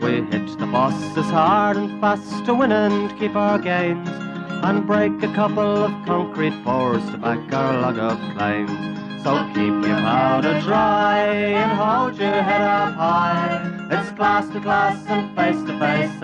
We hit the bosses hard and fast to win and keep our gains, and break a couple of concrete pours to back our log of claims. So keep your powder dry and hold your head up high. It's class to class and face to face,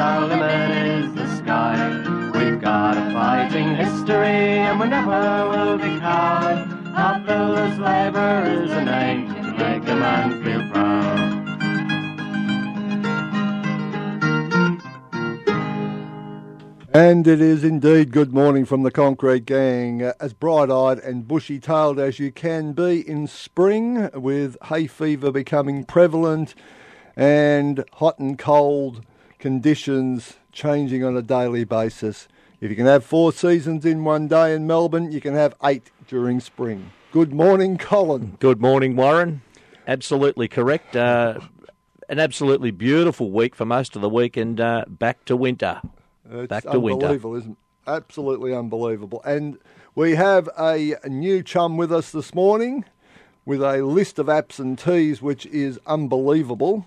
And it is indeed good morning from the Concrete Gang. As bright eyed and bushy tailed as you can be in spring, with hay fever becoming prevalent and hot and cold conditions changing on a daily basis. If you can have four seasons in one day in Melbourne, you can have eight during spring. Good morning, Colin. Good morning, Warren. Absolutely correct. Uh, an absolutely beautiful week for most of the week, and uh, back to winter. It's Back to winter. isn't it? Absolutely unbelievable. And we have a new chum with us this morning with a list of absentees which is unbelievable,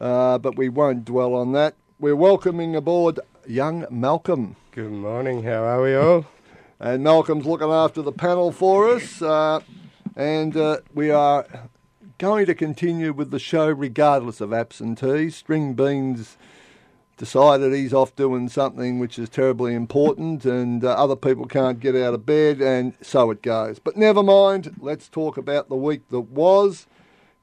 uh, but we won't dwell on that. We're welcoming aboard young Malcolm. Good morning, how are we all? And Malcolm's looking after the panel for us. Uh, and uh, we are going to continue with the show regardless of absentees. String Beans decided he's off doing something which is terribly important, and uh, other people can't get out of bed, and so it goes. But never mind, let's talk about the week that was.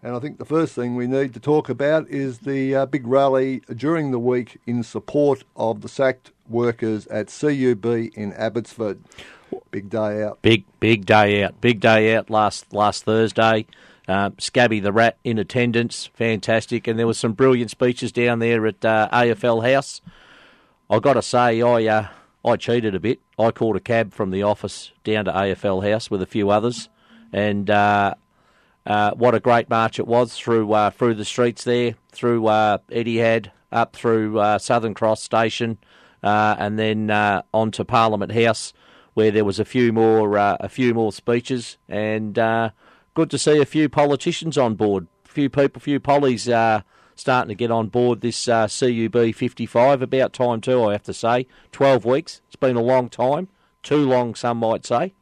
And I think the first thing we need to talk about is the uh, big rally during the week in support of the sacked workers at CUB in Abbotsford. Big day out. Big, big day out. Big day out last last Thursday. Um, Scabby the Rat in attendance, fantastic, and there was some brilliant speeches down there at uh, AFL House. I got to say, I uh, I cheated a bit. I called a cab from the office down to AFL House with a few others, and uh, uh, what a great march it was through uh, through the streets there, through uh, Etihad, up through uh, Southern Cross Station, uh, and then uh, on to Parliament House, where there was a few more uh, a few more speeches, and uh, good to see a few politicians on board, a few people, a few pollies uh, starting to get on board this uh, CUB 55. About time too, I have to say. Twelve weeks. It's been a long time, too long, some might say.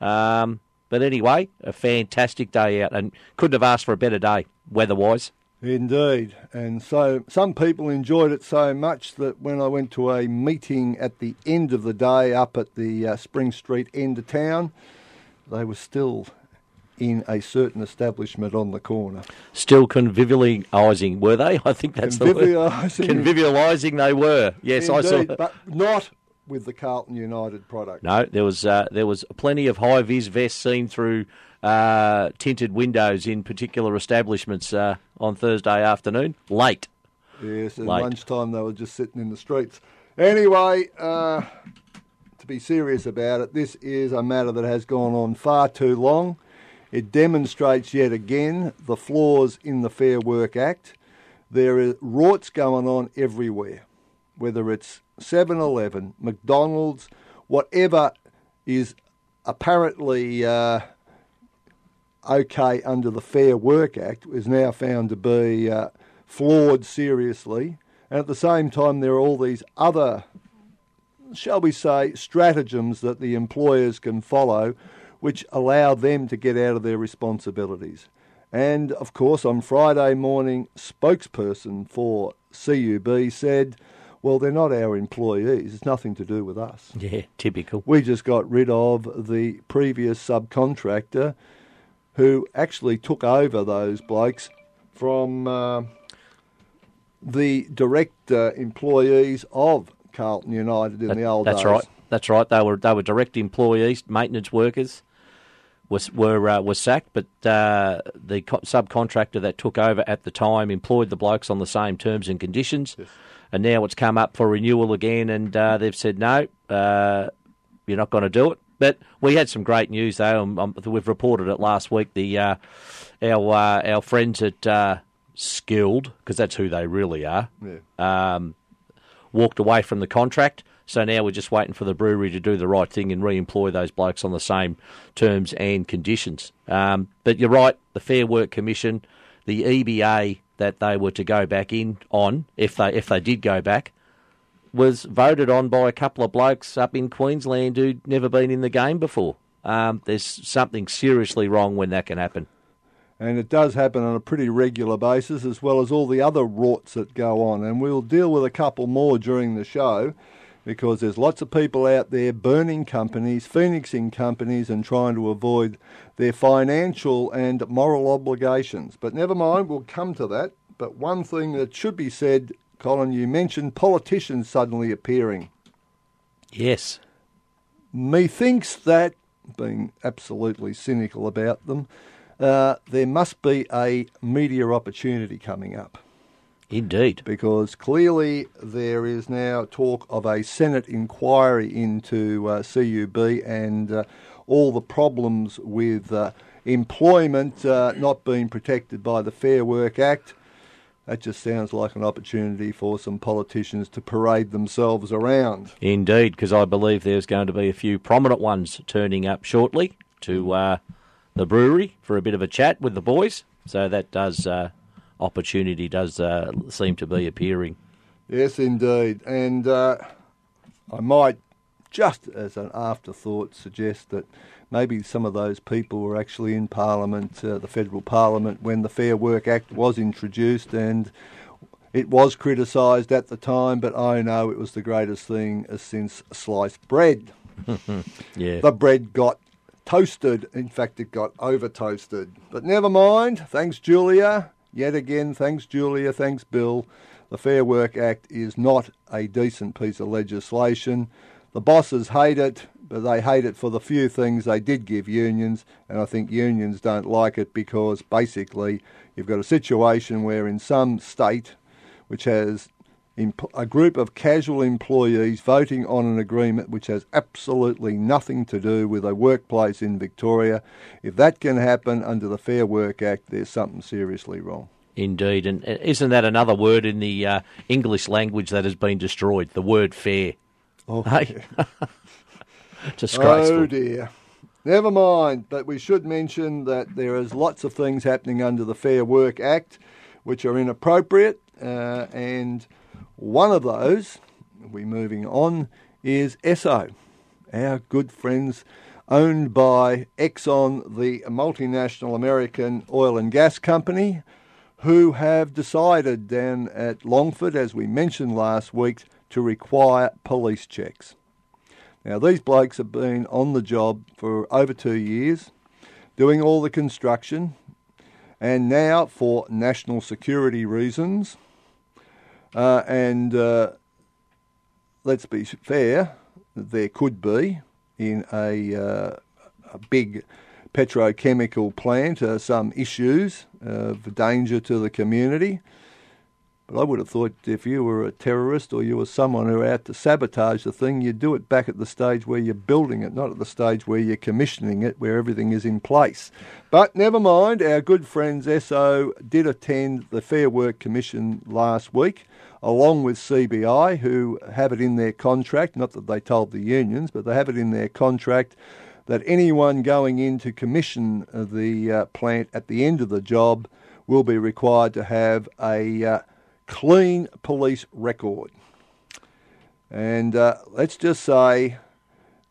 Um, but anyway, a fantastic day out, and couldn't have asked for a better day weather-wise. Indeed. And so some people enjoyed it so much that when I went to a meeting at the end of the day up at the uh, Spring Street end of town, they were still in a certain establishment on the corner. Still convivialising, were they? I think that's the word. Convivialising. They were. Yes, I saw. But not with the Carlton United product. No, there was uh, there was plenty of high vis vests seen through uh, tinted windows in particular establishments uh, on Thursday afternoon. Late. Yes, at Late. lunchtime they were just sitting in the streets. Anyway, uh, to be serious about it, this is a matter that has gone on far too long. It demonstrates yet again the flaws in the Fair Work Act. There are rorts going on everywhere, whether it's 7 Eleven, McDonald's, whatever is apparently uh, okay under the Fair Work Act is now found to be uh, flawed seriously. And at the same time, there are all these other, shall we say, stratagems that the employers can follow which allow them to get out of their responsibilities. And of course, on Friday morning, spokesperson for CUB said, well, they're not our employees. It's nothing to do with us. Yeah, typical. We just got rid of the previous subcontractor who actually took over those blokes from uh, the direct uh, employees of Carlton United in That- the old that's days. That's right. That's right. They were they were direct employees, maintenance workers. Was were uh, were sacked, but uh, the co- subcontractor that took over at the time employed the blokes on the same terms and conditions, and now it's come up for renewal again, and uh, they've said no, uh, you're not going to do it. But we had some great news though. Um, um, we've reported it last week. The uh, our uh, our friends at uh, Skilled, because that's who they really are, Yeah. um, walked away from the contract. So now we're just waiting for the brewery to do the right thing and re-employ those blokes on the same terms and conditions. Um, but you're right, the Fair Work Commission, the EBA that they were to go back in on, if they if they did go back, was voted on by a couple of blokes up in Queensland who'd never been in the game before. Um, there's something seriously wrong when that can happen. and it does happen on a pretty regular basis, as well as all the other rorts that go on. And we'll deal with a couple more during the show, because there's lots of people out there burning companies, phoenixing companies, and trying to avoid their financial and moral obligations. But never mind, we'll come to that. But one thing that should be said, Colin, you mentioned politicians suddenly appearing. Yes. Methinks that, being absolutely cynical about them, uh, there must be a media opportunity coming up Indeed. because clearly there is now talk of a Senate inquiry into uh, CUB and uh, all the problems with uh, employment uh, not being protected by the Fair Work Act. That just sounds like an opportunity for some politicians to parade themselves around. Indeed, because I believe there's going to be a few prominent ones turning up shortly to uh, the brewery for a bit of a chat with the boys. So that does uh, opportunity does uh, seem to be appearing. Yes, indeed. And uh, I might, just as an afterthought, suggest that maybe some of those people were actually in Parliament, uh, the federal Parliament, when the Fair Work Act was introduced and it was criticised at the time, but I know it was the greatest thing since sliced bread. Yeah. The bread got toasted. In fact, it got over toasted. But never mind. Thanks, Julia. Yet again, thanks, Julia. Thanks, Bill. The Fair Work Act is not a decent piece of legislation. The bosses hate it, but they hate it for the few things they did give unions, and I think unions don't like it because basically you've got a situation where in some state which has a group of casual employees voting on an agreement which has absolutely nothing to do with a workplace in Victoria. If that can happen under the Fair Work Act, there's something seriously wrong. Indeed, and uh, isn't that another word in the uh, English language that has been destroyed? The word fair. Oh, Hey, disgraceful. Oh dear. Never mind, but we should mention that there is lots of things happening under the Fair Work Act which are inappropriate, uh, and one of those, we're moving on, is Esso, our good friends owned by Exxon, the multinational American oil and gas company, who have decided down at Longford, as we mentioned last week, to require police checks. Now, these blokes have been on the job for over two years, doing all the construction, and now for national security reasons, uh, and uh, let's be fair, there could be in a, uh, a big petrochemical plant uh, some issues of danger to the community. But I would have thought if you were a terrorist or you were someone who were out to sabotage the thing, you'd do it back at the stage where you're building it, not at the stage where you're commissioning it, where everything is in place. But never mind, our good friends Esso did attend the Fair Work Commission last week, along with CBI, who have it in their contract, not that they told the unions, but they have it in their contract that anyone going in to commission the uh, plant at the end of the job will be required to have a uh, clean police record. And uh, let's just say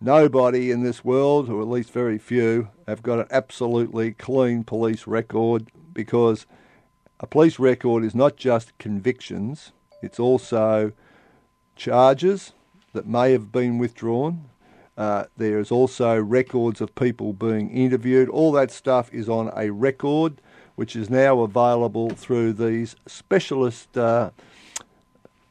nobody in this world, or at least very few, have got an absolutely clean police record because a police record is not just convictions, it's also charges that may have been withdrawn. Uh, there is also records of people being interviewed. All that stuff is on a record, which is now available through these specialist, uh,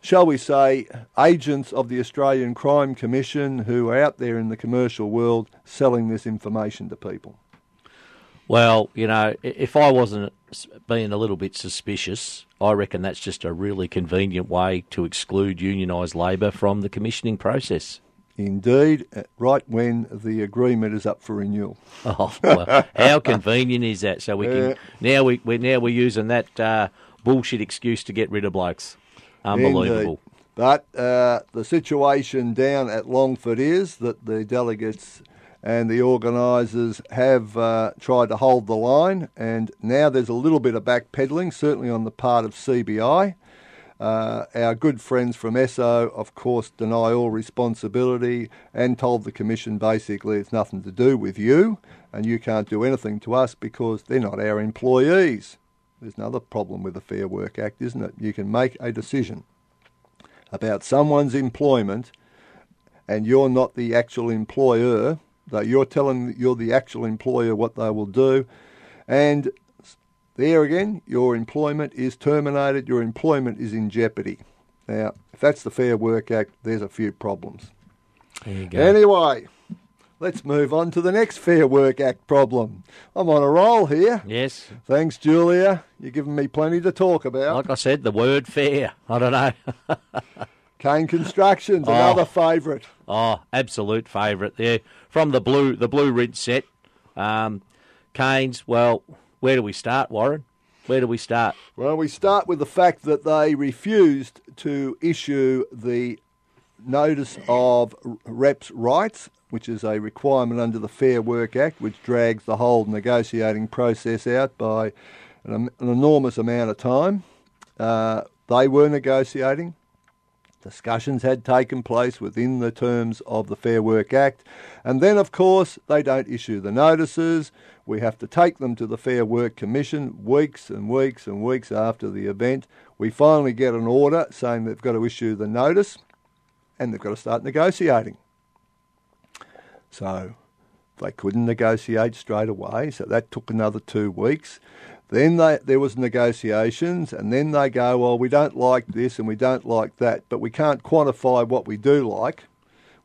shall we say, agents of the Australian Crime Commission who are out there in the commercial world selling this information to people. Well, you know, if I wasn't being a little bit suspicious, I reckon that's just a really convenient way to exclude unionised labour from the commissioning process. Indeed, uh, right when the agreement is up for renewal. Oh, well, how convenient is that? So we can now we we're, now we're using that uh, bullshit excuse to get rid of blokes. Unbelievable. Indeed. But uh, the situation down at Longford is that the delegates and the organisers have uh, tried to hold the line, and now there's a little bit of backpedalling, certainly on the part of CBI. Uh, our good friends from ESSO, of course, deny all responsibility and told the Commission basically it's nothing to do with you and you can't do anything to us because they're not our employees. There's another problem with the Fair Work Act, isn't it? You can make a decision about someone's employment and you're not the actual employer that you're telling you're the actual employer what they will do, and there again, your employment is terminated. Your employment is in jeopardy. Now, if that's the Fair Work Act, there's a few problems. There you go. Anyway, let's move on to the next Fair Work Act problem. I'm on a roll here. Yes. Thanks, Julia. You're giving me plenty to talk about. Like I said, the word fair. I don't know. Kane Constructions, Oh. another favourite. Oh, absolute favourite there from the blue the blue ridge set. Um, Kanes. Well, where do we start, Warren? Where do we start? Well, we start with the fact that they refused to issue the notice of reps' rights, which is a requirement under the Fair Work Act, which drags the whole negotiating process out by an, an enormous amount of time. Uh, they were negotiating. Discussions had taken place within the terms of the Fair Work Act. And then, of course, they don't issue the notices. We have to take them to the Fair Work Commission weeks and weeks and weeks after the event. We finally get an order saying they've got to issue the notice and they've got to start negotiating. So they couldn't negotiate straight away, so that took another two weeks. Then they, there was negotiations, and then they go, well, we don't like this and we don't like that, but we can't quantify what we do like.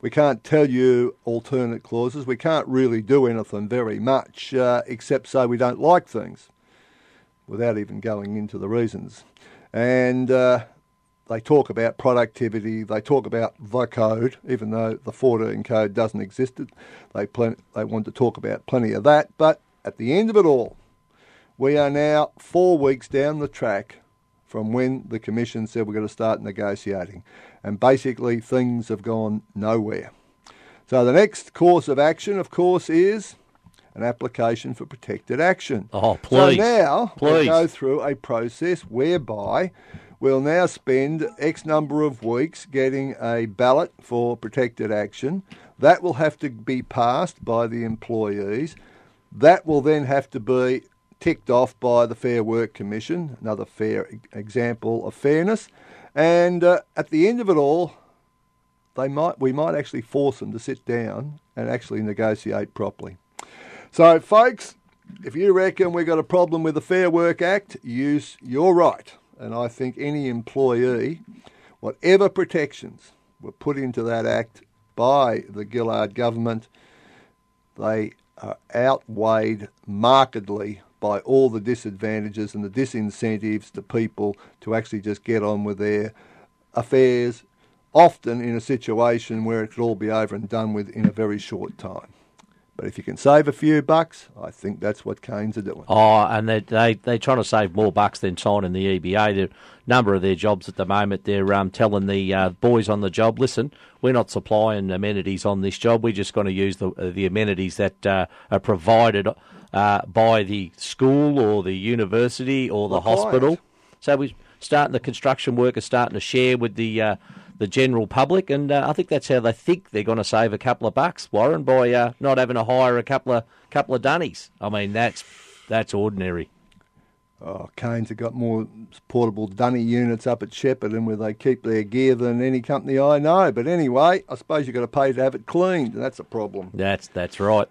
We can't tell you alternate clauses. We can't really do anything very much uh, except say we don't like things without even going into the reasons. And uh, they talk about productivity, they talk about the code, even though the 14 code doesn't exist. They, plen- they want to talk about plenty of that. But at the end of it all, we are now four weeks down the track from when the Commission said we're going to start negotiating. And basically, things have gone nowhere. So the next course of action, of course, is an application for protected action. Oh, please. So now we'll go through a process whereby we'll now spend X number of weeks getting a ballot for protected action. That will have to be passed by the employees. That will then have to be ticked off by the Fair Work Commission, another fair example of fairness. And uh, at the end of it all, they might we might actually force them to sit down and actually negotiate properly. So, folks, if you reckon we've got a problem with the Fair Work Act, use your right. And I think any employee, whatever protections were put into that act by the Gillard government, they are outweighed markedly by all the disadvantages and the disincentives to people to actually just get on with their affairs, often in a situation where it could all be over and done with in a very short time. But if you can save a few bucks, I think that's what Kanes are doing. Oh, and they they they're trying to save more bucks than signing the EBA. The number of their jobs at the moment, they're um, telling the uh, boys on the job, listen, we're not supplying amenities on this job. We're just going to use the the amenities that uh, are provided uh, by the school or the university or the, hospital. So we starting the construction workers starting to share with the uh, the general public, and uh, I think that's how they think they're going to save a couple of bucks, Warren, by uh, not having to hire a couple of couple of dunnies. I mean, that's that's ordinary. Oh, Kanes have got more portable dunny units up at Shepparton where they keep their gear than any company I know. But anyway, I suppose you've got to pay to have it cleaned, and that's a problem. That's that's right.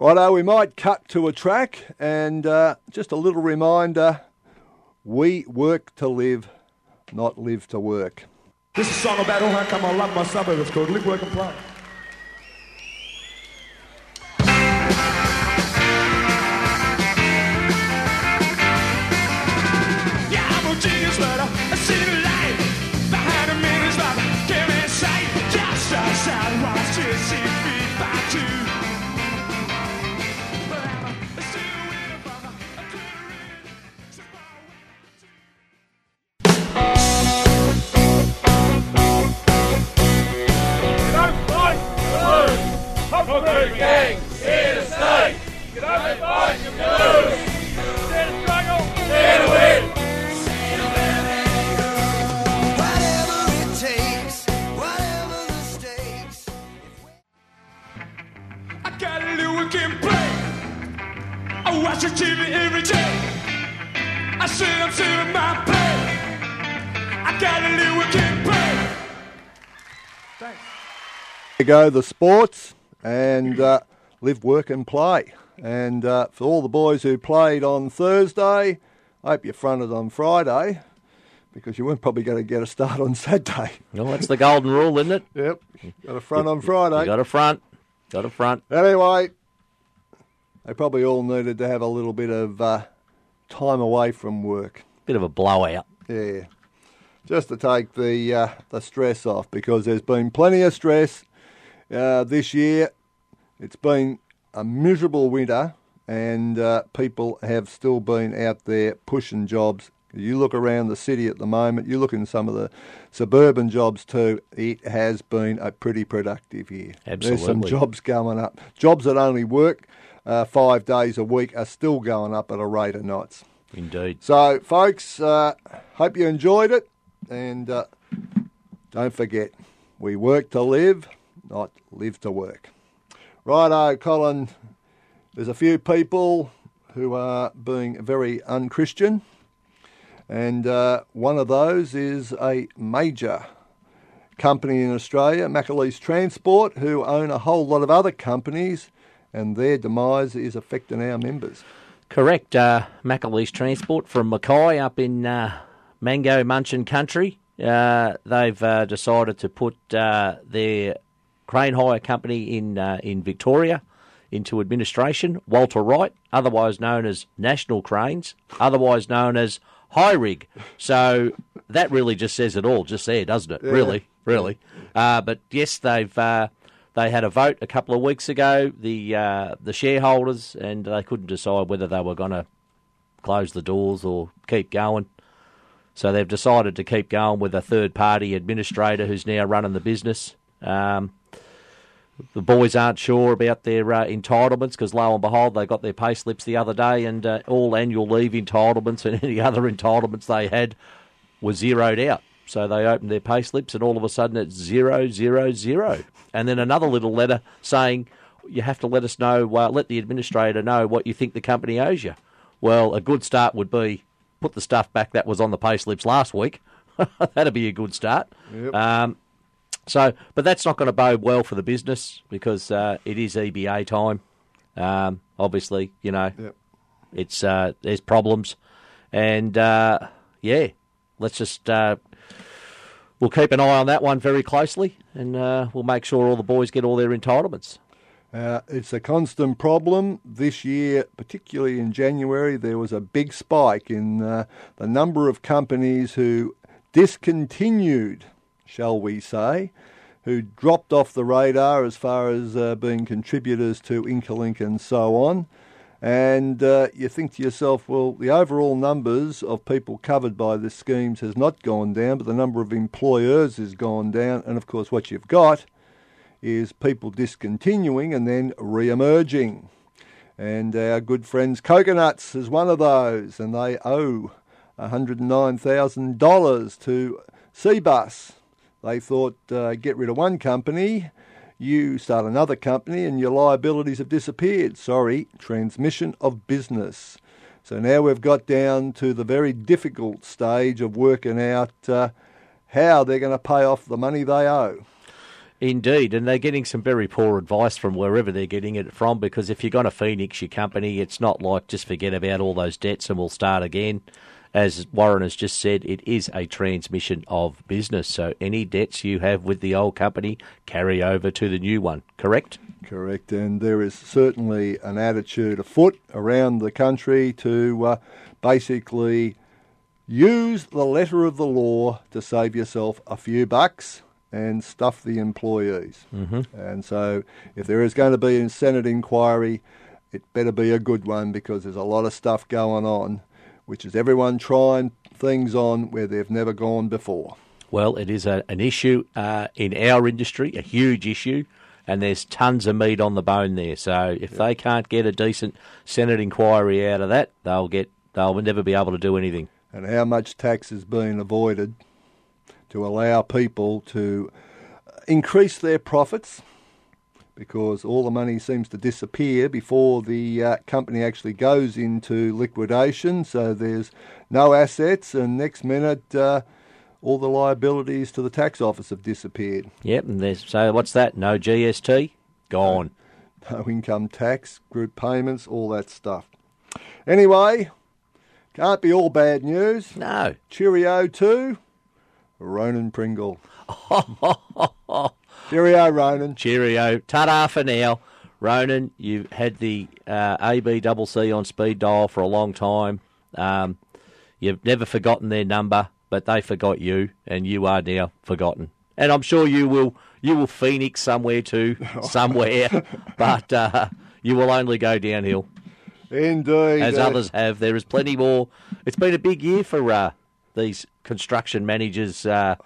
Righto, we might cut to a track, and uh, just a little reminder we work to live, not live to work. This is a song about how come I love my suburb. It's called Live, Work and Play. Yeah, I'm a genius, but I see go, the sports, and uh, live, work, and play. And uh, for all the boys who played on Thursday, I hope you fronted on Friday because you weren't probably going to get a start on Saturday. Well, that's the golden rule, isn't it? Yep, got a front on Friday. You got a front, got a front. Anyway, they probably all needed to have a little bit of uh, time away from work. Bit of a blowout. Yeah, just to take the uh, the stress off because there's been plenty of stress uh, this year. It's been a miserable winter, and uh, people have still been out there pushing jobs. You look around the city at the moment. You look in some of the suburban jobs too. It has been a pretty productive year. Absolutely. There's some jobs going up. Jobs that only work uh, five days a week are still going up at a rate of knots. Indeed. So, folks, uh, hope you enjoyed it, and uh, don't forget, we work to live, not live to work. Righto, Colin. There's a few people who are being very unchristian, and uh, one of those is a major company in Australia, McAleese Transport, who own a whole lot of other companies, and their demise is affecting our members. Correct. Uh, Transport from Mackay up in uh, Mango Munchin country. Uh, they've uh, decided to put uh, their crane hire company in uh, in Victoria into administration. Walter Wright, otherwise known as National Cranes, otherwise known as High Rig. So that really just says it all, just there, doesn't it? Really, really. Uh, but yes, they've uh, they had a vote a couple of weeks ago. The uh, the shareholders and they couldn't decide whether they were going to close the doors or keep going. So they've decided to keep going with a third party administrator who's now running the business. Um, the boys aren't sure about their uh, entitlements because lo and behold, they got their pay slips the other day, and uh, all annual leave entitlements and any other entitlements they had were zeroed out. So they opened their pay slips, and all of a sudden it's zero, zero, zero. And then another little letter saying you have to let us know, uh, let the administrator know what you think the company owes you. Well, a good start would be put the stuff back that was on the pay slips last week. That'd be a good start. Um, so, but that's not going to bode well for the business because uh, it is EBA time. Um, obviously, you know, Yep. it's uh, there's problems, and uh, yeah, let's just uh, we'll keep an eye on that one very closely, and uh, we'll make sure all the boys get all their entitlements. Uh, it's a constant problem. This year, particularly in January, there was a big spike in uh, the number of companies who discontinued, shall we say, who dropped off the radar as far as uh, being contributors to Incolink and so on. And uh, you think to yourself, well, the overall numbers of people covered by the schemes has not gone down, but the number of employers has gone down. And of course, what you've got is people discontinuing and then re emerging. And our good friends Coconuts is one of those, and they owe $109,000 to Cbus. They thought, uh, get rid of one company, you start another company, and your liabilities have disappeared. Sorry, transmission of business. So now we've got down to the very difficult stage of working out uh, how they're going to pay off the money they owe. Indeed, and they're getting some very poor advice from wherever they're getting it from because if you're going to Phoenix your company, it's not like just forget about all those debts and we'll start again. As Warren has just said, it is a transmission of business. So any debts you have with the old company carry over to the new one, correct? Correct, and there is certainly an attitude afoot around the country to uh, basically use the letter of the law to save yourself a few bucks and stuff the employees. Mm-hmm. And so, if there is going to be a Senate inquiry, it better be a good one because there's a lot of stuff going on, which is everyone trying things on where they've never gone before. Well, it is a, an issue uh, in our industry, a huge issue, and there's tons of meat on the bone there. So if they can't get a decent Senate inquiry out of that, they'll get they'll never be able to do anything. and how much tax is being avoided to allow people to increase their profits because all the money seems to disappear before the uh, company actually goes into liquidation. So there's no assets, and next minute, uh, all the liabilities to the tax office have disappeared. Yep, and there's so what's that? No GST, gone. no income tax, group payments, all that stuff. Anyway, can't be all bad news. No, Cheerio to Ronan Pringle. Cheerio, Ronan. cheerio, ta-da for now. Ronan, you've had the uh, ABCC on speed dial for a long time. Um, you've never forgotten their number, but they forgot you, and you are now forgotten. And I'm sure you will you will phoenix somewhere too, somewhere, but uh, you will only go downhill Indeed. as others have. There is plenty more. It's been a big year for uh, these construction managers. Uh,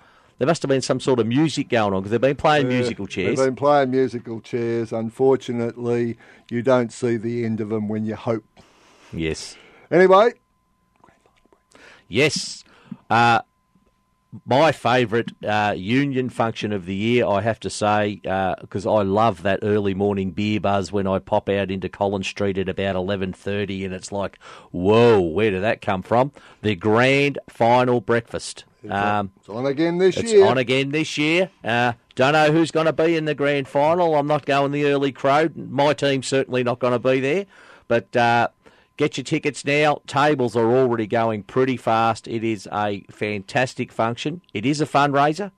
there must have been some sort of music going on because they've been playing musical chairs. They've been playing musical chairs. Unfortunately, you don't see the end of them when you hope. Yes. Anyway, Yes. Uh, my favourite uh, union function of the year, I have to say, because I love that early morning beer buzz when I pop out into Collins Street at about eleven thirty, and it's like, whoa, where did that come from? The grand final breakfast. Um, it's on again this it's year. It's on again this year. Uh, don't know who's going to be in the grand final. I'm not going the early crowd. My team's certainly not going to be there. But uh, get your tickets now. Tables are already going pretty fast. It is a fantastic function. It is a fundraiser.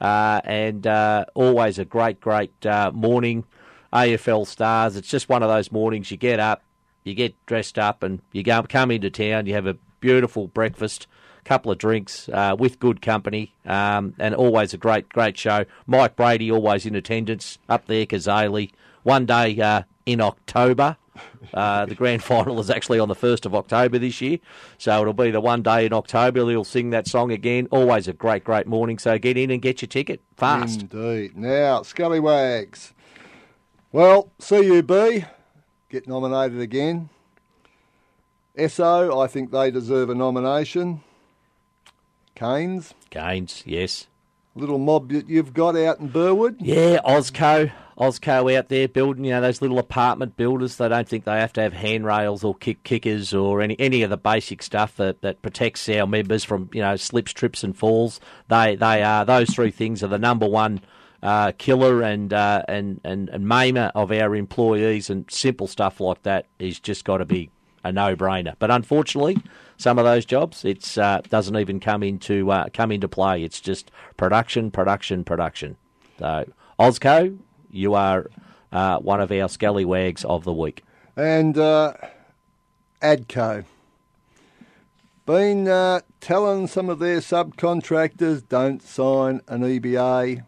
Uh, and uh, always a great, great uh, morning. AFL stars. It's just one of those mornings you get up, you get dressed up, and you go come into town. You have a beautiful breakfast, couple of drinks uh, with good company, um, and always a great, great show. Mike Brady always in attendance up there, Kazali. One day uh, in October. Uh, the grand final is actually on the 1st of October this year, so it'll be the one day in October. He'll sing that song again. Always a great, great morning. So get in and get your ticket fast. Indeed. Now, Scallywags. Well, CUB get nominated again. Esso, I think they deserve a nomination. Kanes, Gaines, yes. little mob that you've got out in Burwood. Yeah, Osco. Osco out there building, you know, those little apartment builders. They don't think they have to have handrails or kick kickers or any any of the basic stuff that, that protects our members from, you know, slips, trips and falls. They they are those three things are the number one uh, killer and, uh, and and and maimer of our employees and simple stuff like that is just got to be a no brainer. But unfortunately, some of those jobs it uh, doesn't even come into uh, come into play. It's just production, production, production. So Osco, you are uh, one of our scallywags of the week. And uh, ADCO. Been uh, telling some of their subcontractors don't sign an EBA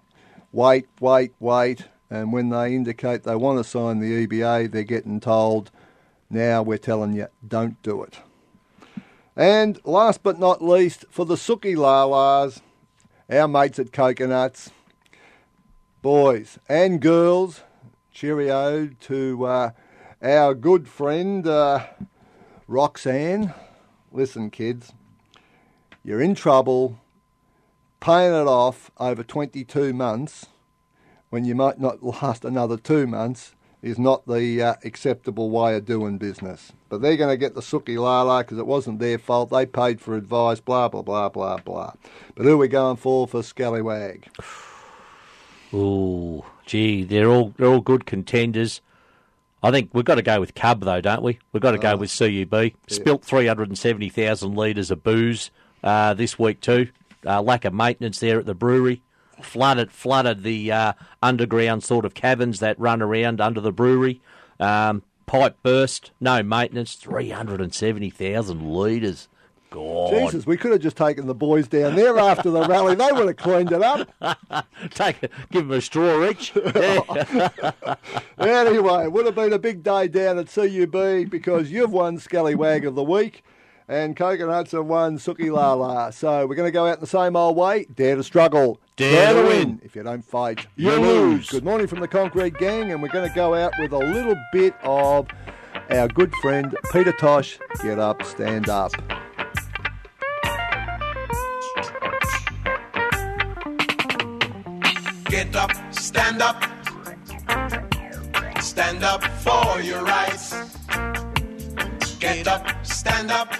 wait, wait, wait. And when they indicate they want to sign the EBA, they're getting told, now we're telling you, don't do it. And last but not least, for the Suki Lalas, our mates at Coconuts, boys and girls, cheerio to uh, our good friend uh, Roxanne. Listen, kids, you're in trouble paying it off over 22 months when you might not last another two months is not the uh, acceptable way of doing business. But they're going to get the sookie lala because it wasn't their fault. They paid for advice, blah, blah, blah, blah, blah. But who are we going for for Scallywag? Ooh, gee, they're all they're all good contenders. I think we've got to go with Cub though, don't we? We've got to go with CUB. Spilt three hundred and seventy thousand litres of booze uh, this week too. Uh, lack of maintenance there at the brewery. Flooded flooded the uh, underground sort of caverns that run around under the brewery. Um, pipe burst, no maintenance. Three hundred and seventy thousand litres. God, Jesus, we could have just taken the boys down there after the rally. They would have cleaned it up. take a, give them a straw each. Yeah. Anyway, it would have been a big day down at CUB because you've won Scallywag of the Week and Coconuts have won Suki Lala. So we're going to go out the same old way. Dare to struggle. Dare to win. If you don't fight, You lose. Good morning from the Concrete Gang, and we're going to go out with a little bit of our good friend Peter Tosh. Get up, stand up. Get up, stand up. Stand up for your rights. Get up, stand up.